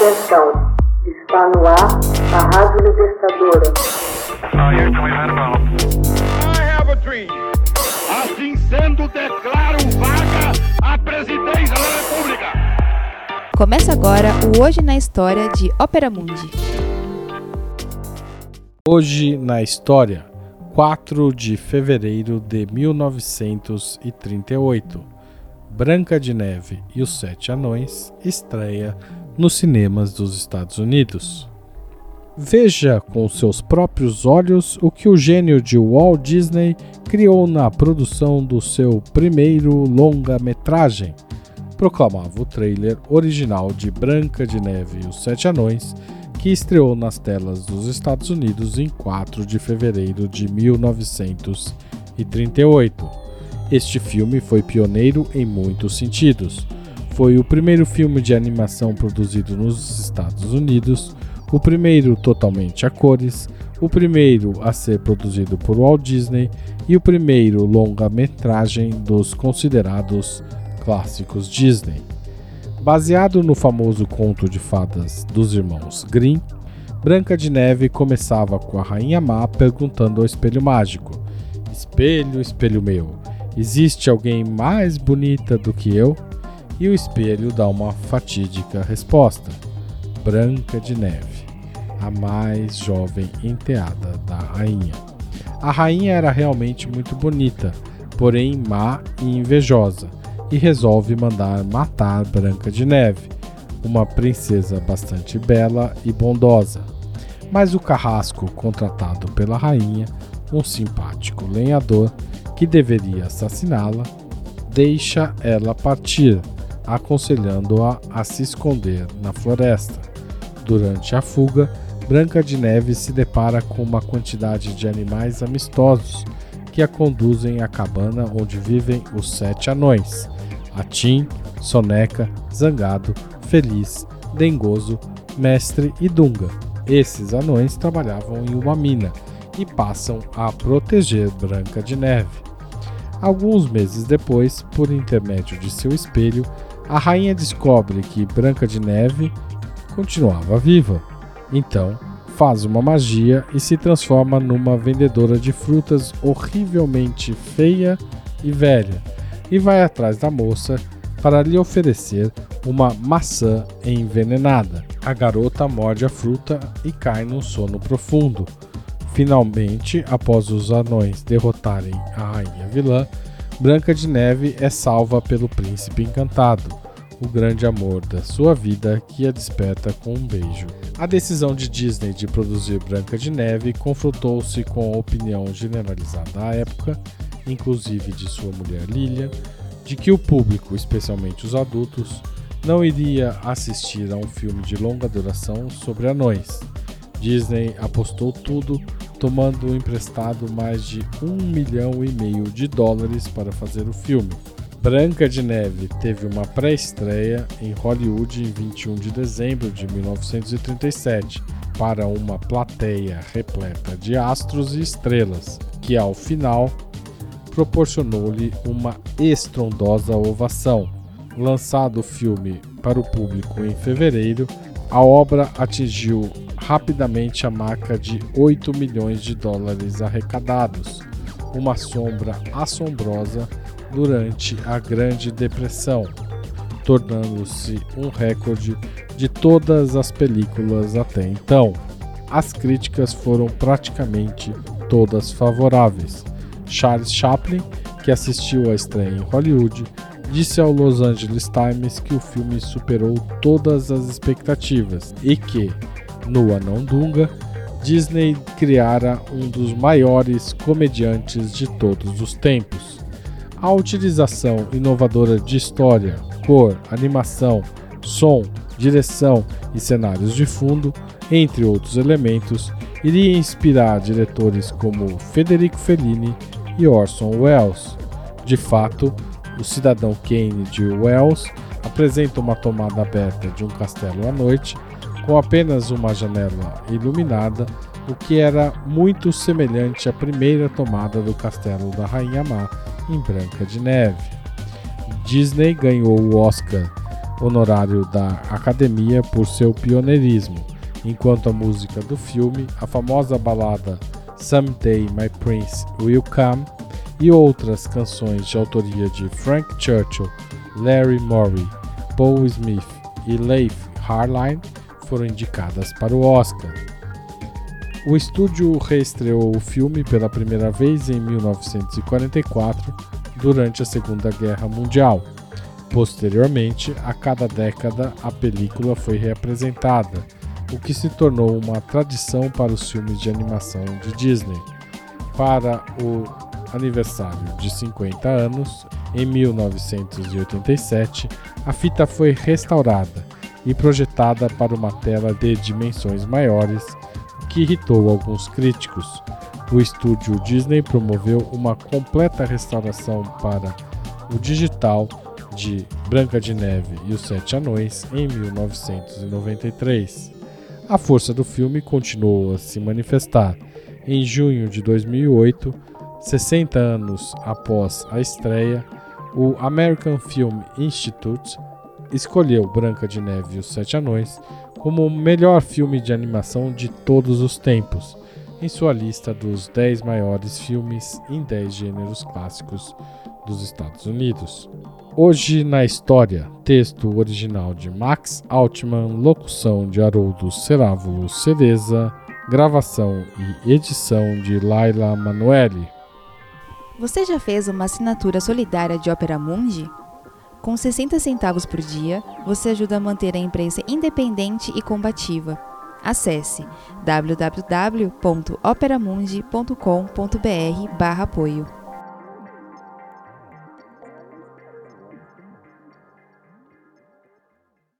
Atenção, está no ar a Rádio Libertadora. Assim sendo, declaro vaga a presidência da República. Começa agora o Hoje na História de Ópera Mundi. Hoje na História, 4 de fevereiro de 1938. Branca de Neve e os Sete Anões estreia nos cinemas dos Estados Unidos. Veja com seus próprios olhos o que o gênio de Walt Disney criou na produção do seu primeiro longa-metragem, proclamava o trailer original de Branca de Neve e os Sete Anões, que estreou nas telas dos Estados Unidos em 4 de fevereiro de 1938. Este filme foi pioneiro em muitos sentidos. Foi o primeiro filme de animação produzido nos Estados Unidos, o primeiro totalmente a cores, o primeiro a ser produzido por Walt Disney e o primeiro longa-metragem dos considerados clássicos Disney. Baseado no famoso conto de fadas dos irmãos Grimm, Branca de Neve começava com a Rainha Má perguntando ao espelho mágico: Espelho, espelho meu, Existe alguém mais bonita do que eu? E o espelho dá uma fatídica resposta: Branca de Neve, a mais jovem enteada da rainha. A rainha era realmente muito bonita, porém má e invejosa, e resolve mandar matar Branca de Neve, uma princesa bastante bela e bondosa. Mas o carrasco contratado pela rainha, um simpático lenhador, que deveria assassiná-la, deixa ela partir, aconselhando-a a se esconder na floresta. Durante a fuga, Branca de Neve se depara com uma quantidade de animais amistosos que a conduzem à cabana onde vivem os sete anões: Atim, Soneca, Zangado, Feliz, Dengoso, Mestre e Dunga. Esses anões trabalhavam em uma mina e passam a proteger Branca de Neve. Alguns meses depois, por intermédio de seu espelho, a rainha descobre que Branca de Neve continuava viva. Então, faz uma magia e se transforma numa vendedora de frutas horrivelmente feia e velha, e vai atrás da moça para lhe oferecer uma maçã envenenada. A garota morde a fruta e cai num sono profundo. Finalmente, após os anões derrotarem a rainha vilã, Branca de Neve é salva pelo príncipe encantado, o grande amor da sua vida que a desperta com um beijo. A decisão de Disney de produzir Branca de Neve confrontou-se com a opinião generalizada à época, inclusive de sua mulher Lilian, de que o público, especialmente os adultos, não iria assistir a um filme de longa duração sobre anões. Disney apostou tudo tomando emprestado mais de um milhão e meio de dólares para fazer o filme. Branca de Neve teve uma pré-estreia em Hollywood em 21 de dezembro de 1937 para uma plateia repleta de astros e estrelas, que ao final proporcionou-lhe uma estrondosa ovação. Lançado o filme para o público em fevereiro, a obra atingiu rapidamente a marca de 8 milhões de dólares arrecadados, uma sombra assombrosa durante a Grande Depressão, tornando-se um recorde de todas as películas até então. As críticas foram praticamente todas favoráveis. Charles Chaplin, que assistiu à estreia em Hollywood, disse ao Los Angeles Times que o filme superou todas as expectativas e que, no Anão Dunga, Disney criara um dos maiores comediantes de todos os tempos. A utilização inovadora de história, cor, animação, som, direção e cenários de fundo, entre outros elementos, iria inspirar diretores como Federico Fellini e Orson Welles. De fato, o cidadão Kane de Wells apresenta uma tomada aberta de um castelo à noite, com apenas uma janela iluminada, o que era muito semelhante à primeira tomada do castelo da Rainha Má em Branca de Neve. Disney ganhou o Oscar honorário da Academia por seu pioneirismo, enquanto a música do filme, a famosa balada Someday My Prince Will Come e outras canções de autoria de Frank Churchill, Larry Morey, Paul Smith e Leif Harline foram indicadas para o Oscar. O estúdio reestreou o filme pela primeira vez em 1944, durante a Segunda Guerra Mundial. Posteriormente, a cada década, a película foi reapresentada, o que se tornou uma tradição para os filmes de animação de Disney. Para o aniversário de 50 anos, em 1987, a fita foi restaurada e projetada para uma tela de dimensões maiores, que irritou alguns críticos. O estúdio Disney promoveu uma completa restauração para o digital de Branca de Neve e os Sete Anões em 1993. A força do filme continuou a se manifestar. Em junho de 2008, 60 anos após a estreia, o American Film Institute escolheu Branca de Neve e os Sete Anões como o melhor filme de animação de todos os tempos, em sua lista dos 10 maiores filmes em 10 gêneros clássicos dos Estados Unidos. Hoje na História, texto original de Max Altman, locução de Haroldo Cerávulo Cereza, gravação e edição de Laila Manuelle. Você já fez uma assinatura solidária de Opera Mundi? Com 60 centavos por dia, você ajuda a manter a imprensa independente e combativa. Acesse www.operamundi.com.br/apoio.